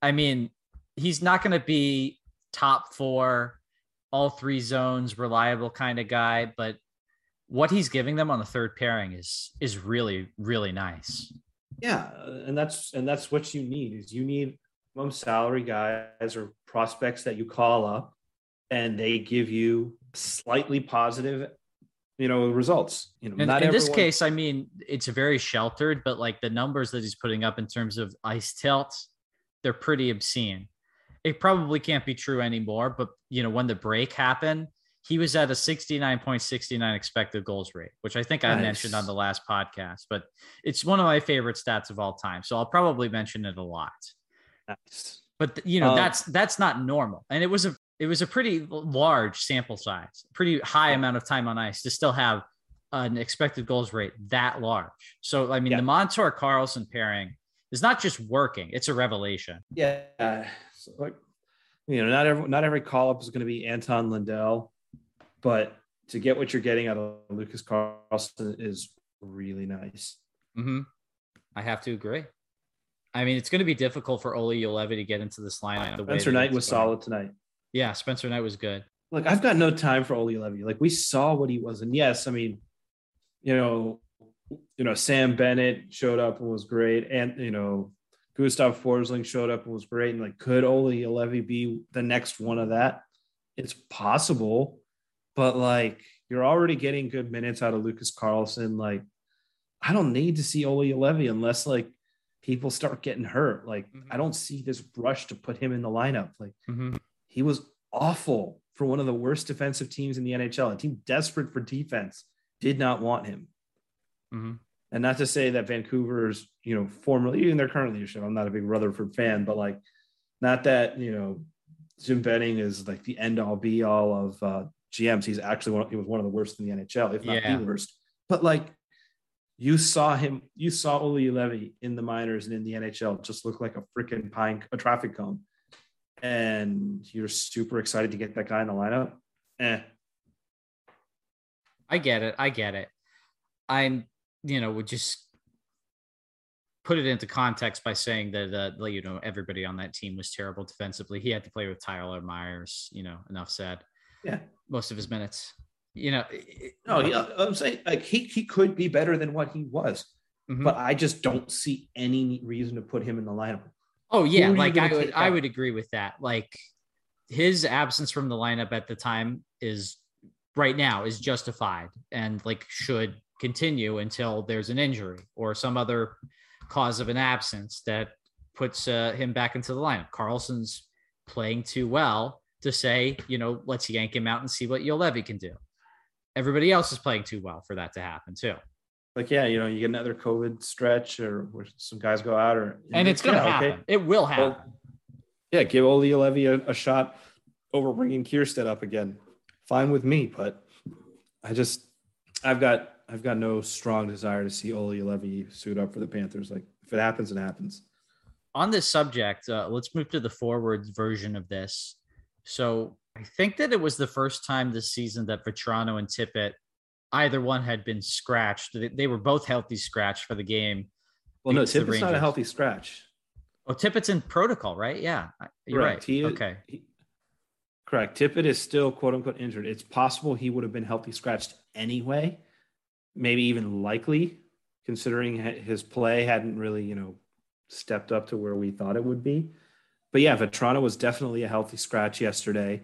I mean, he's not going to be top 4 all three zones reliable kind of guy, but what he's giving them on the third pairing is is really really nice. Yeah, and that's and that's what you need is you need minimum salary guys or prospects that you call up, and they give you slightly positive, you know, results. You know, not in this case, I mean, it's very sheltered, but like the numbers that he's putting up in terms of ice tilt, they're pretty obscene. It probably can't be true anymore, but you know, when the break happened, he was at a 69.69 expected goals rate, which I think I mentioned on the last podcast, but it's one of my favorite stats of all time. So I'll probably mention it a lot. Nice. But you know, Um, that's that's not normal. And it was a it was a pretty large sample size, pretty high amount of time on ice to still have an expected goals rate that large. So I mean, Yeah. the Montour Carlsson pairing is not just working; it's a revelation. Yeah, so like you know, not every not every call up is going to be Anton Lundell, but to get what you're getting out of Lucas Carlsson is really nice. Mm-hmm. I have to agree. I mean, it's going to be difficult for Olli Juolevi to get into this lineup. Spencer Knight was going. solid tonight. Yeah, Spencer Knight was good. Look, I've got no time for Olli Juolevi. Like we saw what he was, and yes, I mean, you know, you know, Sam Bennett showed up and was great, and you know, Gustav Forsling showed up and was great. And like, could Olli Juolevi be the next one of that? It's possible, but like, you're already getting good minutes out of Lucas Carlsson. Like, I don't need to see Olli Juolevi unless like people start getting hurt. Like, Mhm. I don't see this rush to put him in the lineup. Like Mm-hmm. He was awful for one of the worst defensive teams in the NHL. A team desperate for defense did not want him. Mm-hmm. And not to say that Vancouver's, you know, formerly even their current leadership. I'm not a big Rutherford fan, but like, not that you know, Jim Benning is like the end all be all of uh, GMs. He's actually one. He was one of the worst in the NHL, if not Yeah. the worst. But like, you saw him. You saw Olli Juolevi in the minors and in the NHL just look like a freaking pine, a traffic cone. And you're super excited to get that guy in the lineup. Eh, I get it. I get it. I'm, you know, would just put it into context by saying that, uh, you know, everybody on that team was terrible defensively. He had to play with Tyler Myers, you know, enough said. yeah. Most of his minutes, you know. it- No, yeah, I'm saying like he he could be better than what he was, Mhm. but I just don't see any reason to put him in the lineup. Oh yeah, like I would I would agree with that. Like his absence from the lineup at the time is right now is justified and like should continue until there's an injury or some other cause of an absence that puts uh, him back into the lineup. Carlsson's playing too well to say, you know, let's yank him out and see what Juolevi can do. Everybody else is playing too well for that to happen too. Like, yeah, you know, you get another COVID stretch or where some guys go out or And it's going to Yeah, happen. okay. It will happen. Well, yeah, give Olli Juolevi a, a shot over bringing Kiersted up again. Fine with me, but I just I've got I've got no strong desire to see Olli Juolevi suit up for the Panthers. Like if it happens, it happens. on this subject, uh, let's move to the forward version of this. So I think that it was the first time this season that Vatrano and Tippett, either one had been scratched. They, were both healthy scratched for the game. Well, no, Tippett's not a healthy scratch. Oh, Tippett's in protocol, right? Yeah, you're Correct. right. He okay. he- correct. Tippett is still quote unquote injured. It's possible he would have been healthy scratched anyway, maybe even likely, considering his play hadn't really, you know, stepped up to where we thought it would be. But yeah, Vatrano was definitely a healthy scratch yesterday.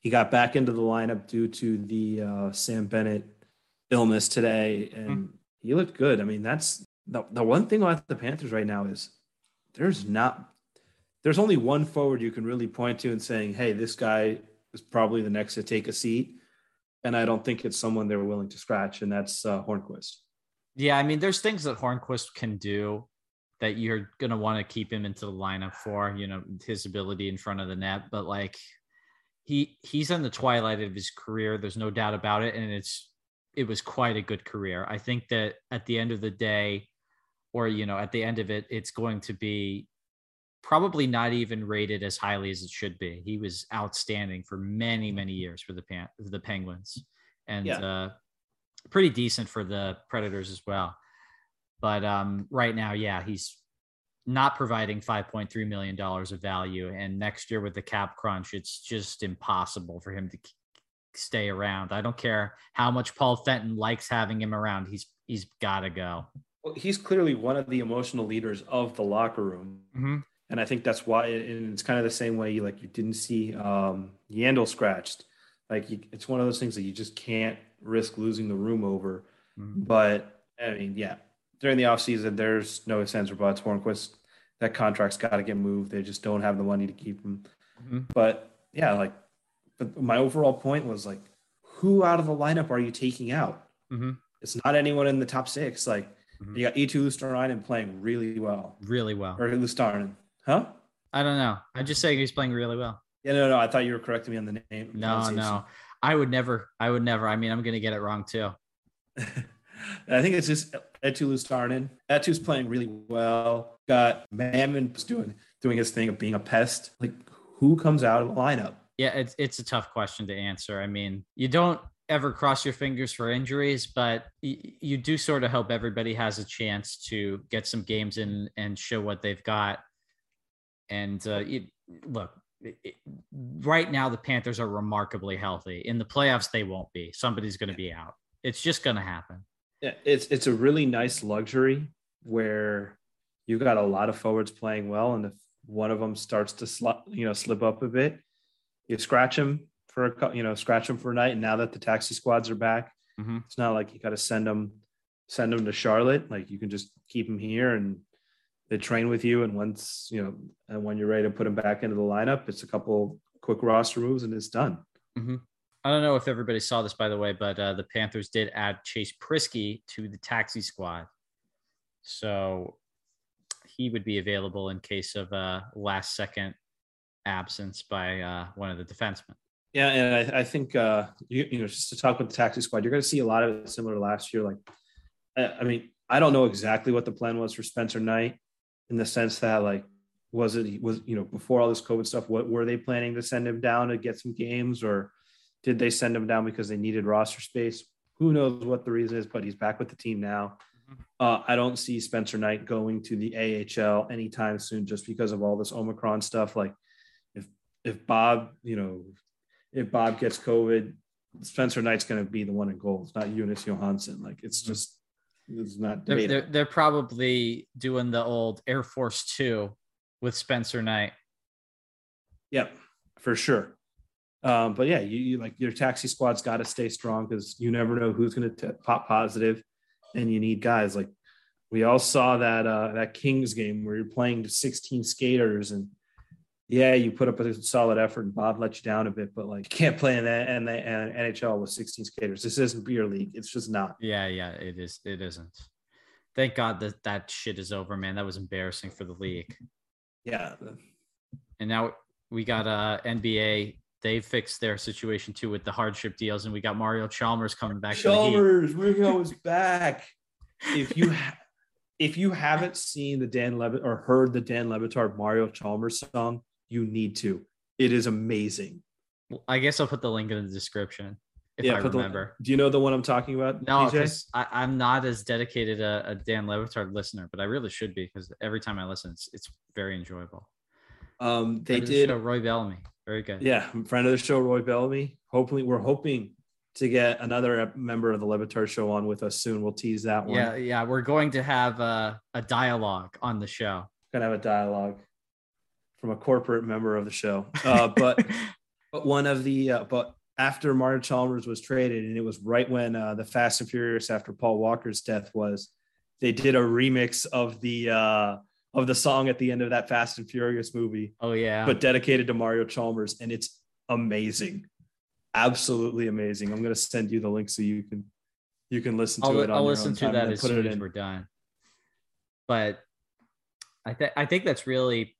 He got back into the lineup due to the uh, Sam Bennett illness today, and he looked good. I mean, that's the, the one thing about the Panthers right now is there's not there's only one forward you can really point to and saying, hey, this guy is probably the next to take a seat. and I don't think it's someone they're willing to scratch, and that's uh, Hornqvist. Yeah, I mean, there's things that Hornqvist can do that you're gonna want to keep him into the lineup for. You know, his ability in front of the net, but like he he's in the twilight of his career. There's no doubt about it, and it's it was quite a good career. I think that at the end of the day, or you know, at the end of it, it's going to be probably not even rated as highly as it should be. He was outstanding for many, many years for the Pan- the Penguins, and yeah. uh, pretty decent for the Predators as well. But um, right now, yeah, he's not providing 5.3 million dollars of value, and next year with the cap crunch, it's just impossible for him to stay around. I don't care how much Paul Fenton likes having him around. He's he's got to go. Well, he's clearly one of the emotional leaders of the locker room. Mm-hmm and I think that's why. And it's kind of the same way you like you didn't see um, Yandle scratched. Like you, it's one of those things that you just can't risk losing the room over. Mm-hmm. But I mean, yeah, during the offseason, there's no sense or buts. Hornqvist, that contract's got to get moved. They just don't have the money to keep him. Mm-hmm. But yeah, like, but my overall point was like, who out of the lineup are you taking out? Mm-hmm. It's not anyone in the top six. Like, mm-hmm. you got Eetu Luostarinen playing really well. Really well. Or Luostarinen. Huh? I don't know. I'm just saying he's playing really well. Yeah, no, no. I thought you were correcting me on the name. No, no. I would never. I would never. I mean, I'm gonna get it wrong too. [laughs] I think it's just Eetu Luostarinen. Eetu's playing really well. Got Mammon doing doing his thing of being a pest. Like, who comes out of the lineup? Yeah, it's it's a tough question to answer. I mean, you don't ever cross your fingers for injuries, but y- you do sort of hope everybody has a chance to get some games in and show what they've got. And uh, it, look, it, right now the Panthers are remarkably healthy. In the playoffs, they won't be. Somebody's going to be out. It's just going to happen. Yeah, it's it's a really nice luxury where you've got a lot of forwards playing well, and if one of them starts to slip, you know, slip up a bit, you scratch him for a you know scratch them for a night. And now that the taxi squads are back, mm-hmm. it's not like you got to send them send them to Charlotte. Like you can just keep them here and they train with you. And once, you know, and when you're ready to put them back into the lineup, it's a couple quick roster moves and it's done. Mm-hmm. I don't know if everybody saw this, by the way, but uh, the Panthers did add Chase Priskie to the taxi squad. So he would be available in case of a last second absence by uh, one of the defensemen. Yeah, and I, I think uh, you, you know just to talk with the taxi squad, you're going to see a lot of it similar to last year. Like, I, I mean, I don't know exactly what the plan was for Spencer Knight in the sense that like was it was you know before all this covid stuff what were they planning to send him down to get some games or did they send him down because they needed roster space who knows what the reason is but he's back with the team now mm-hmm. uh, i don't see spencer knight going to the ahl anytime soon just because of all this omicron stuff like if bob you know if bob gets covid spencer knight's going to be the one in goal it's not Jonas johansson like it's mm-hmm. just it's not they're, they're, they're, probably doing the old Air Force Two with Spencer Knight. Yep, for sure. Um, but yeah, you, you, like your taxi squad's got to stay strong because you never know who's going to pop positive, and you need guys like we all saw that uh, that Kings game where you're playing to 16 skaters and yeah, you put up a solid effort and Bob let you down a bit, but like you can't play in that and the NHL with 16 skaters. This isn't beer league. It's just not. Yeah, yeah, it is. It isn't. Thank God that that shit is over, man. That was embarrassing for the league. Yeah. And now we got uh NBA. They fixed their situation too with the hardship deals, and we got Mario Chalmers coming back. Chalmers, Ringo is [laughs] back. If you ha- if you haven't seen the Dan Levitt or heard the Dan Le Batard Mario Chalmers song, you need to. It is amazing. Well, I guess I'll put the link in the description if yeah, I remember. The, do you know the one I'm talking about? No, because I'm not as dedicated a, a, Dan Le Batard listener, but I really should be because every time I listen, it's, it's very enjoyable. Um, they did the Roy Bellamy, very good. Yeah, friend of the show, Roy Bellamy. Hopefully, we're hoping to get another member of the Le Batard show on with us soon. We'll tease that one. Yeah, yeah, we're going to have a, a dialogue on the show. Gonna have a dialogue from a corporate member of the show. Uh, but [laughs] but one of the uh, but after Mario Chalmers was traded, and it was right when uh, the Fast and Furious after Paul Walker's death was, they did a remix of the uh, of the song at the end of that Fast and Furious movie. Oh yeah, but dedicated to Mario Chalmers, and it's amazing, absolutely amazing. I'm gonna send you the link so you can you can listen to I'll, it. I'll listen to that as soon as we're done. But I think I think that's really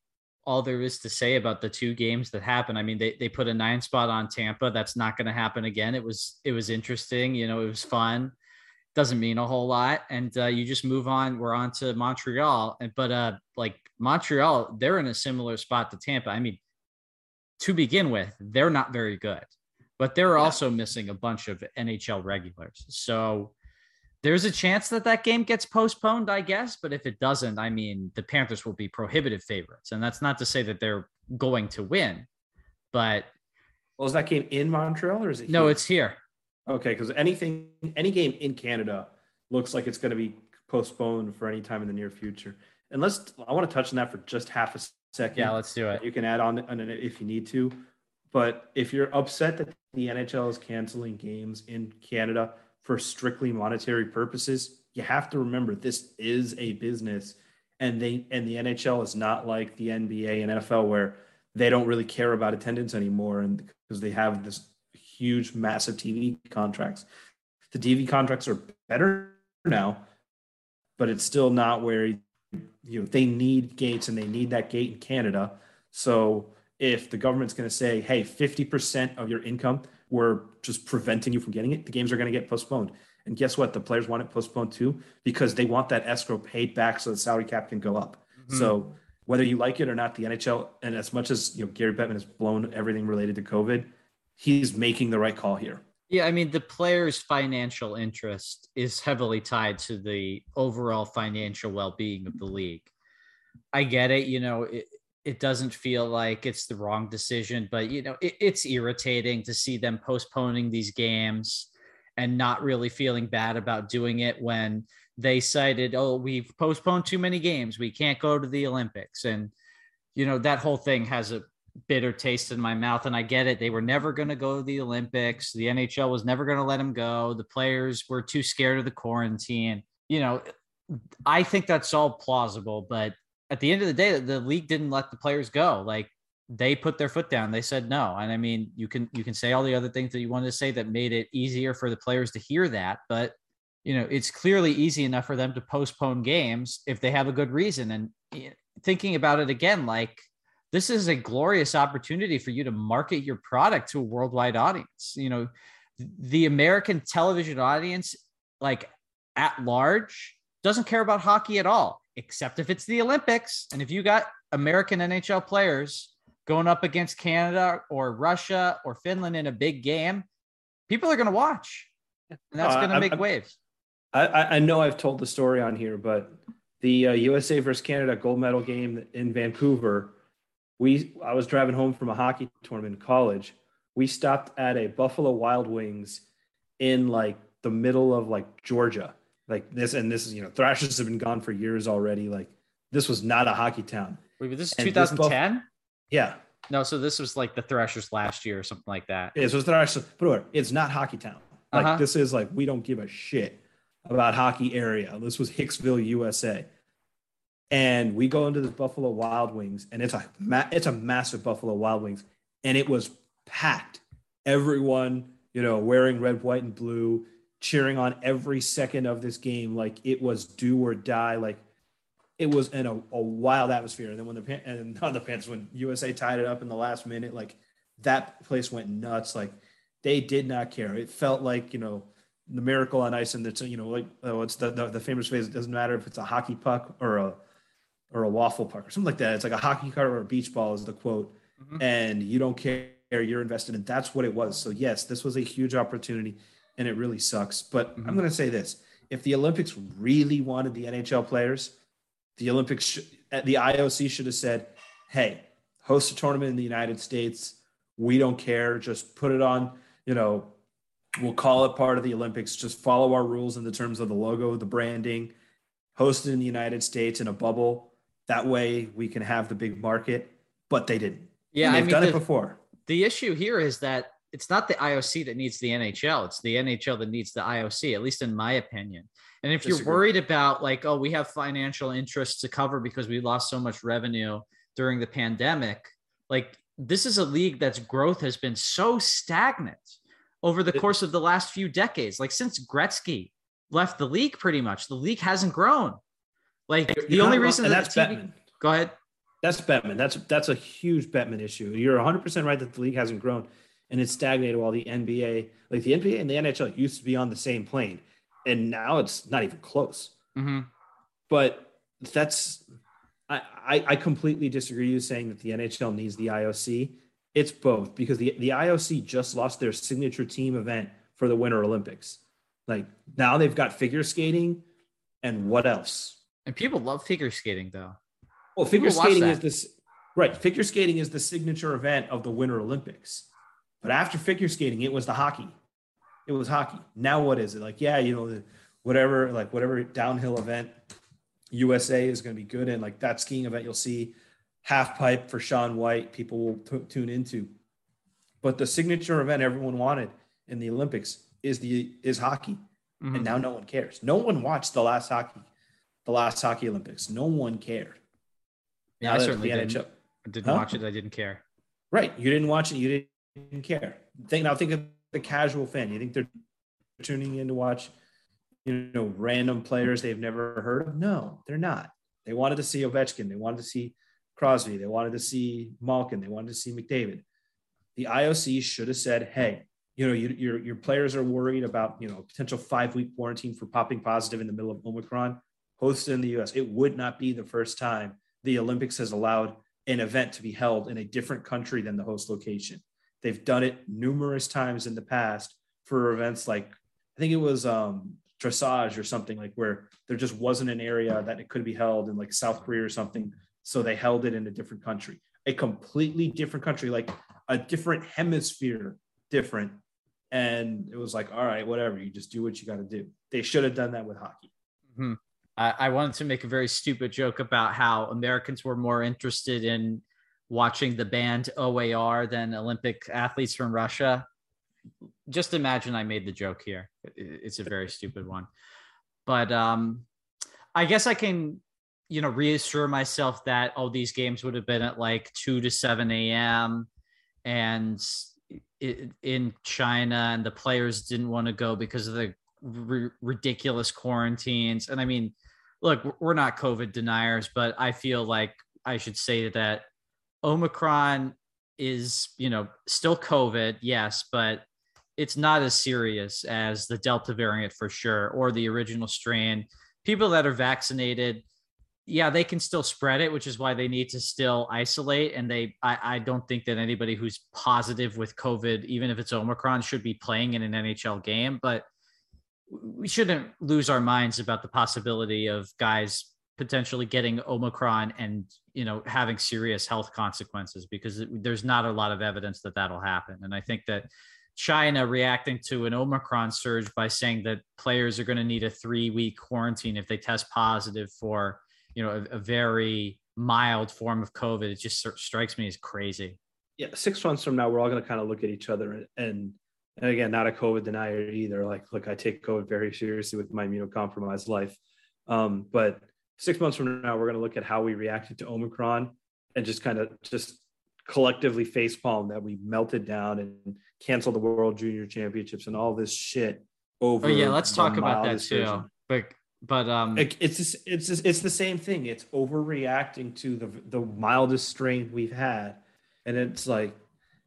all there is to say about the two games that happened. I mean, they, they put a nine spot on Tampa. That's not going to happen again. It was it was interesting. You know, it was fun. Doesn't mean a whole lot, and uh, you just move on. We're on to Montreal, and but uh, like Montreal, they're in a similar spot to Tampa. I mean, to begin with, they're not very good, but they're yeah. also missing a bunch of NHL regulars. So there's a chance that that game gets postponed, I guess. But if it doesn't, I mean, the Panthers will be prohibitive favorites. And that's not to say that they're going to win, but. Well, is that game in Montreal or is it? No, here? it's here. Okay. Because anything, any game in Canada looks like it's going to be postponed for any time in the near future. And let's, I want to touch on that for just half a second. Yeah, let's do it. You can add on, on it if you need to. But if you're upset that the NHL is canceling games in Canada, for strictly monetary purposes, you have to remember this is a business and they and the NHL is not like the NBA and NFL where they don't really care about attendance anymore and because they have this huge massive TV contracts. The TV contracts are better now, but it's still not where you know they need gates and they need that gate in Canada. So if the government's going to say, "Hey, 50% of your income we're just preventing you from getting it, the games are going to get postponed. And guess what? The players want it postponed too because they want that escrow paid back so the salary cap can go up. Mm-hmm. So whether you like it or not, the NHL, and as much as you know, Gary Bettman has blown everything related to COVID, he's making the right call here. Yeah, I mean the players' financial interest is heavily tied to the overall financial well-being of the league. I get it, you know, it, it doesn't feel like it's the wrong decision, but you know, it, it's irritating to see them postponing these games and not really feeling bad about doing it when they cited, oh, we've postponed too many games. We can't go to the Olympics. And, you know, that whole thing has a bitter taste in my mouth. And I get it. They were never going to go to the Olympics. The NHL was never going to let them go. The players were too scared of the quarantine. You know, I think that's all plausible, but at the end of the day, the league didn't let the players go. Like they put their foot down. They said no. And I mean, you can you can say all the other things that you wanted to say that made it easier for the players to hear that, but you know, it's clearly easy enough for them to postpone games if they have a good reason. And eh, thinking about it again, like this is a glorious opportunity for you to market your product to a worldwide audience. You know, the American television audience, like at large, doesn't care about hockey at all except if it's the Olympics. And if you got American NHL players going up against Canada or Russia or Finland in a big game, people are going to watch. And that's uh, going to make I, waves. I, I know I've told the story on here, but the uh, USA versus Canada gold medal game in Vancouver, we I was driving home from a hockey tournament in college. We stopped at a Buffalo Wild Wings in like the middle of like Georgia like this, and this is you know Thrashers have been gone for years already. Like this was not a hockey town. Wait, but this is 2010. Yeah. No, so this was like the Thrashers last year or something like that. So it's Thrashers, but it's not hockey town. Like uh-huh. this is like we don't give a shit about hockey area. This was Hicksville, USA, and we go into this Buffalo Wild Wings, and it's a ma- it's a massive Buffalo Wild Wings, and it was packed. Everyone, you know, wearing red, white, and blue cheering on every second of this game like it was do or die. Like it was in a, a wild atmosphere. And then when the and not the Panthers when USA tied it up in the last minute, like that place went nuts. Like they did not care. It felt like you know the miracle on ice, and it's you know like oh, it's the, the, the famous phrase. It doesn't matter if it's a hockey puck or a or a waffle puck or something like that. It's like a hockey card or a beach ball is the quote, mm-hmm. and you don't care. You're invested, and that's what it was. So yes, this was a huge opportunity and it really sucks. But mm-hmm. I'm going to say this: if the Olympics really wanted the NHL players, the Olympics, sh- the IOC should have said, "Hey, host a tournament in the United States. We don't care. Just put it on. You know, we'll call it part of the Olympics. Just follow our rules in the terms of the logo, the branding. Host it in the United States in a bubble. That way, we can have the big market." But they didn't. Yeah, they've I mean, done the, it before. The issue here is that it's not the IOC that needs the NHL. It's the NHL that needs the IOC, at least in my opinion. And if Disagree. you're worried about like, oh, we have financial interests to cover because we lost so much revenue during the pandemic, like this is a league that's growth has been so stagnant over the course of the last few decades. Like since Gretzky left the league, pretty much the league hasn't grown. Like You're the only reason that that's the TV Go ahead. That's Bettman. That's that's a huge Bettman issue. You're 100 percent right that the league hasn't grown and it's stagnated while the NBA, like the NBA and the NHL, used to be on the same plane, and now it's not even close. Mm-hmm. But that's I, I I completely disagree with you saying that the NHL needs the IOC. It's both because the, the IOC just lost their signature team event for the Winter Olympics. Like now they've got figure skating and what else? And people love figure skating though. Well, figure People skating is this right. Figure skating is the signature event of the Winter Olympics. But after figure skating, it was the hockey. It was hockey. Now what is it? Like, yeah, you know, whatever, like whatever downhill event USA is going to be good in, like that skiing event, you'll see half pipe for Shaun White. People will t- tune into. But the signature event everyone wanted in the Olympics is the is hockey, Mhm. and now no one cares. No one watched the last hockey, the last hockey Olympics. No one cared. Yeah, Now I certainly didn't. NHL I didn't Huh? watch it. I didn't care. Right. You didn't watch it. You didn't care. Think now. Think of the casual fan. You think they're tuning in to watch, you know, random players they've never heard of? No, they're not. They wanted to see Ovechkin. They wanted to see Crosby. They wanted to see Malkin. They wanted to see McDavid. The IOC should have said, "Hey, you know, you, your your players are worried about you know potential five week quarantine for popping positive in the middle of Omicron. Hosted in the U.S. It would not be the first time the Olympics has allowed an event to be held in a different country than the host location. They've done it numerous times in the past for events like I think it was um, dressage or something like where there just wasn't an area that it could be held in like South Korea or something. So they held it in a different country, a completely different country, like a different hemisphere, different. And it was like, all right, whatever, you just do what you got to do. They should have done that with hockey. I, I wanted to make a very stupid joke about how Americans were more interested in watching the band OAR than Olympic athletes from Russia. Just imagine I made the joke here. It's a very stupid one. But um, I guess I can, you know, reassure myself that, oh, these games would have been at like 2 to 7 a.m. And in China, and the players didn't want to go because of the r- ridiculous quarantines. And I mean, look, we're not COVID deniers, but I feel like I should say that Omicron is, you know, still COVID, yes, but it's not as serious as the Delta variant for sure, or the original strain. People that are vaccinated, yeah, they can still spread it, which is why they need to still isolate. And they, I, I don't think that anybody who's positive with COVID, even if it's Omicron, should be playing in an NHL game. But we shouldn't lose our minds about the possibility of guys potentially getting Omicron and you know having serious health consequences because there's not a lot of evidence that that'll happen. And I think that China reacting to an Omicron surge by saying that players are going to need a three week quarantine if they test positive for you know a, a very mild form of COVID, it just strikes me as crazy. yeah, six months from now, we're all going to kind of look at each other and, and and again, not a COVID denier either. Like, look, I take COVID very seriously with my immunocompromised life. Um, but six months from now, we're going to look at how we reacted to Omicron and just kind of just collectively facepalm that we melted down and canceled the World Junior Championships and all this shit over. Oh yeah, let's talk about that mildest too. But but um, It- it's just- it's just- it's the same thing. It's overreacting to the the mildest strain we've had, and it's like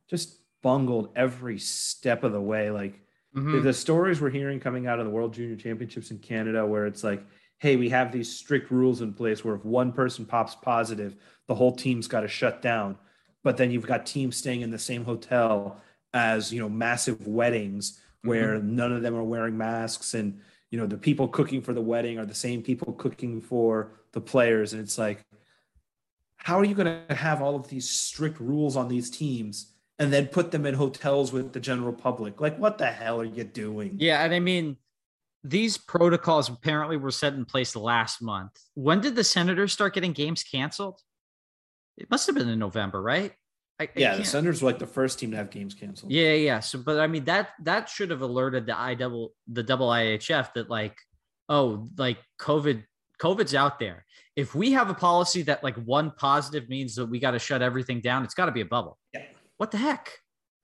just bungled every step of the way. Like mhm. the, the stories we're hearing coming out of the World Junior Championships in Canada, where it's like, hey, we have these strict rules in place where if one person pops positive, the whole team's got to shut down. But then you've got teams staying in the same hotel as you know massive weddings where mm-hmm. none of them are wearing masks and you know the people cooking for the wedding are the same people cooking for the players. And it's like how are you going to have all of these strict rules on these teams and then put them in hotels with the general public? Like what the hell are you doing? Yeah, and I mean, these protocols apparently were set in place last month. When did the Senators start getting games canceled? It must have been in November, right? I, I yeah the senators were like the first team to have games canceled Yeah, yeah. So, but I mean that that should have alerted the I double the double IHF that like, oh, like COVID, COVID's out there. If we have a policy that like one positive means that we got to shut everything down, it's got to be a bubble. Yeah. What the heck?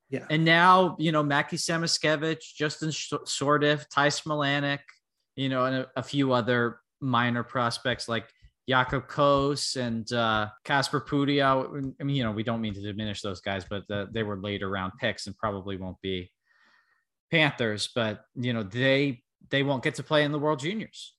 Yeah. And now, you know, Mackie Samoskevich, Justin Sourdif, Ty Smilanic, you know, and a, a, few other minor prospects like Jakub Kos and uh, Kasper Puutio. I mean, you know, we don't mean to diminish those guys, but uh, they were later round picks and probably won't be Panthers, but you know, they they won't get to play in the World Juniors.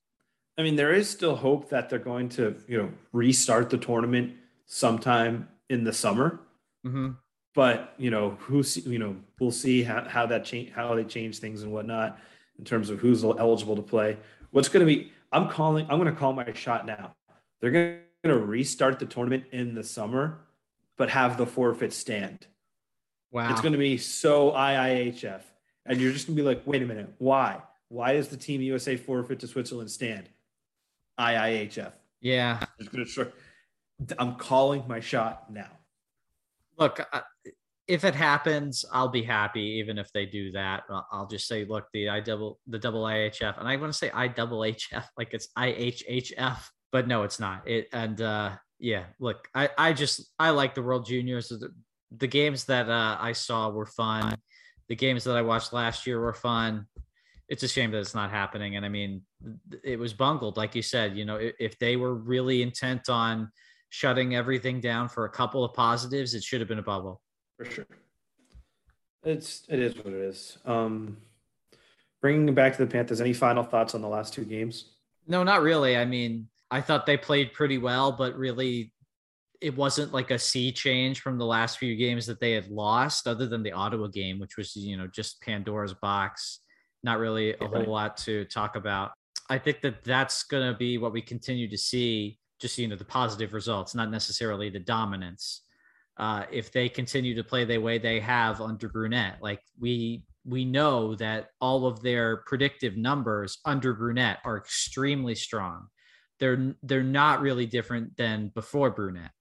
I mean, there is still hope that they're going to, you know, restart the tournament sometime in the summer. Mm-hmm. But you know, who's you know, we'll see how, how that change, how they change things and whatnot in terms of who's eligible to play. What's going to be? I'm calling. I'm going to call my shot now. They're going to restart the tournament in the summer, but have the forfeit stand. Wow, it's going to be so IIHF, and you're just going to be like, wait a minute, why? Why does the Team USA forfeit to Switzerland stand? IIHF. Yeah, I'm calling my shot now. Look, if it happens, I'll be happy. Even if they do that, I'll just say, look, the I double the double IHF, and I want to say I double HF like it's IHHF, but no, it's not. It and uh, yeah, look, I I just I like the World Juniors. The, the games that uh, I saw were fun. The games that I watched last year were fun. It's a shame that it's not happening. And I mean, it was bungled, like you said. You know, if, if they were really intent on shutting everything down for a couple of positives, it should have been a bubble. For sure. It's it is what it is. Um, bringing back to the Panthers, any final thoughts on the last two games? No, not really. I mean, I thought they played pretty well, but really, it wasn't like a sea change from the last few games that they had lost, other than the Ottawa game, which was you know just Pandora's box. Not really a yeah, whole right. lot to talk about. I think that that's going to be what we continue to see just you know the positive results, not necessarily the dominance. Uh, if they continue to play the way they have under Brunette, like we we know that all of their predictive numbers under Brunette are extremely strong. They're they're not really different than before Brunette.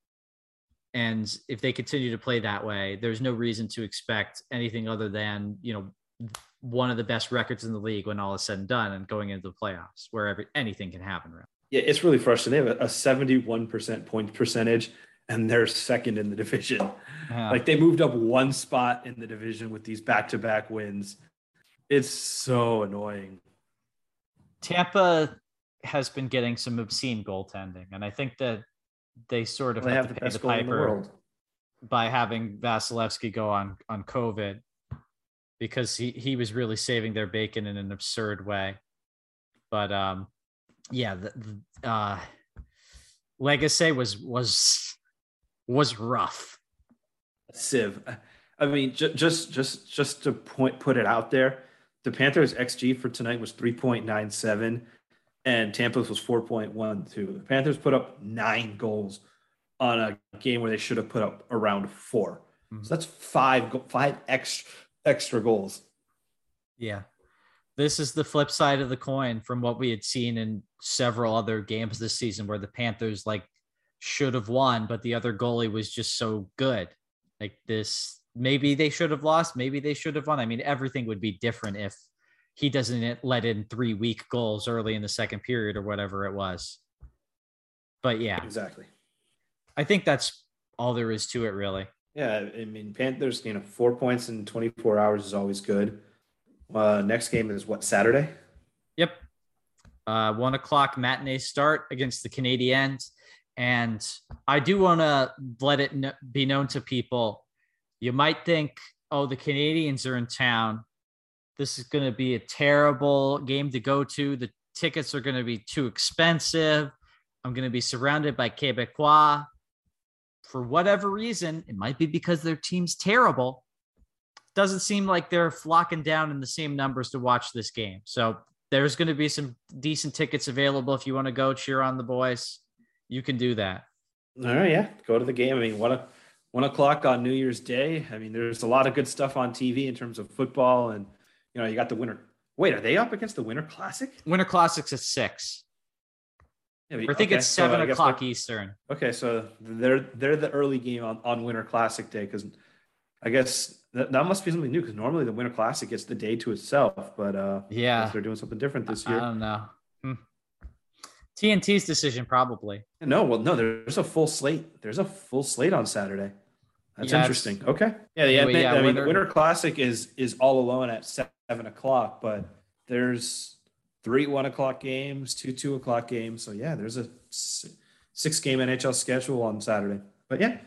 And if they continue to play that way, there's no reason to expect anything other than, you know, one of the best records in the league when all is said and done and going into the playoffs where every, anything can happen. Really yeah, it's really frustrating. They have a 71% point percentage and they're second in the division. Yeah. Like they moved up one spot in the division with these back to back wins. It's so annoying. Tampa has been getting some obscene goaltending, and I think that they sort of well, have, have to pay the, the piper the by having Vasilevskiy go on on COVID because he he was really saving their bacon in an absurd way. But um, yeah, the, the uh, Lagacé was was was rough. Civ, I mean, j- just just just to point put it out there, the Panthers xG for tonight was three point nine seven, and Tampa's was four point one two. The Panthers put up nine goals on a game where they should have put up around 4 mm-hmm. So that's five five extra extra goals. Yeah, this is the flip side of the coin from what we had seen in several other games this season where the Panthers like should have won, but the other goalie was just so good. Like this, maybe they should have lost, maybe they should have won. I mean, everything would be different if he doesn't let in three weak goals early in the second period or whatever it was. But yeah, exactly. I think that's all there is to it, really. Yeah, I mean, Panthers, you know, four points in 24 hours is always good. Uh, next game is what Saturday? Yep. Uh, one o'clock matinee start against the Canadiens. And I do want to let it be known to people. You might think, oh, the Canadians are in town. This is going to be a terrible game to go to. The tickets are going to be too expensive. I'm going to be surrounded by Quebecois. For whatever reason, it might be because their team's terrible doesn't seem like they're flocking down in the same numbers to watch this game. So there's going to be some decent tickets available if you want to go cheer on the boys. You can do that. All right, yeah, go to the game. I mean, what a one o'clock on New Year's Day. I mean, there's a lot of good stuff on TV in terms of football, and you know, you got the winter. Wait, are they up against the Winter Classic? Winter Classic's at six. Yeah, I think okay, it's seven so o'clock Eastern. Okay, so they're they're the early game on, on Winter Classic Day because I guess that, that must be something new because normally the Winter Classic gets the day to itself, but uh, yeah, they're doing something different this year. I don't know. Hmm. TNT's decision probably. No, well, no, there's a full slate. There's a full slate on Saturday. That's Yeah, interesting. Okay. Yeah, yeah. Anyway, yeah, I mean, Winter- the Winter Classic is is all alone at seven o'clock, but there's three one o'clock games, two two o'clock games. So yeah, there's a six game NHL schedule on Saturday. But yeah,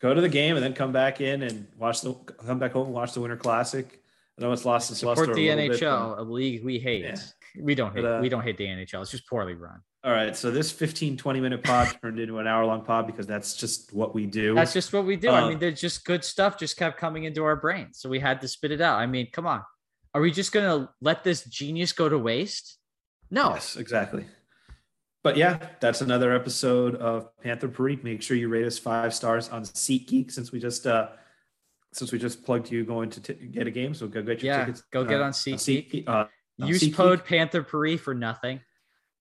go to the game and then come back in and watch the come back home and watch the Winter Classic. I know it's lost its luster Support a the bit, NHL, a league we hate. Yeah. We don't hate. But, uh, we don't hate the NHL. It's just poorly run. all right. So this 15, 20 minute pod [laughs] turned into an hour long pod because that's just what we do. That's just what we do. Uh, I mean, there's just good stuff just kept coming into our brain. so we had to spit it out. I mean, come on, are we just gonna let this genius go to waste? No. Yes, exactly. But yeah, that's another episode of Panther Parade. Make sure you rate us five stars on SeatGeek since we just uh since we just plugged you going to t- get a game. So go get your Yeah, tickets. go get uh, on SeatGeek. Uh, on Use SeatGeek, code Panther Parade for nothing.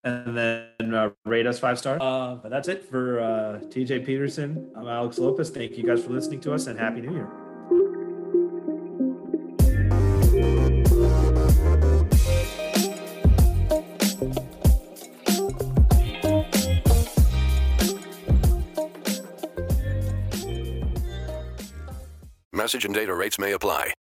and then uh, rate us five stars. Uh, but that's it for uh, TJ Peterson. I'm Alex Lopez. Thank you guys for listening to us and Happy New Year. Message and data rates may apply.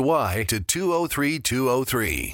Y to 203203.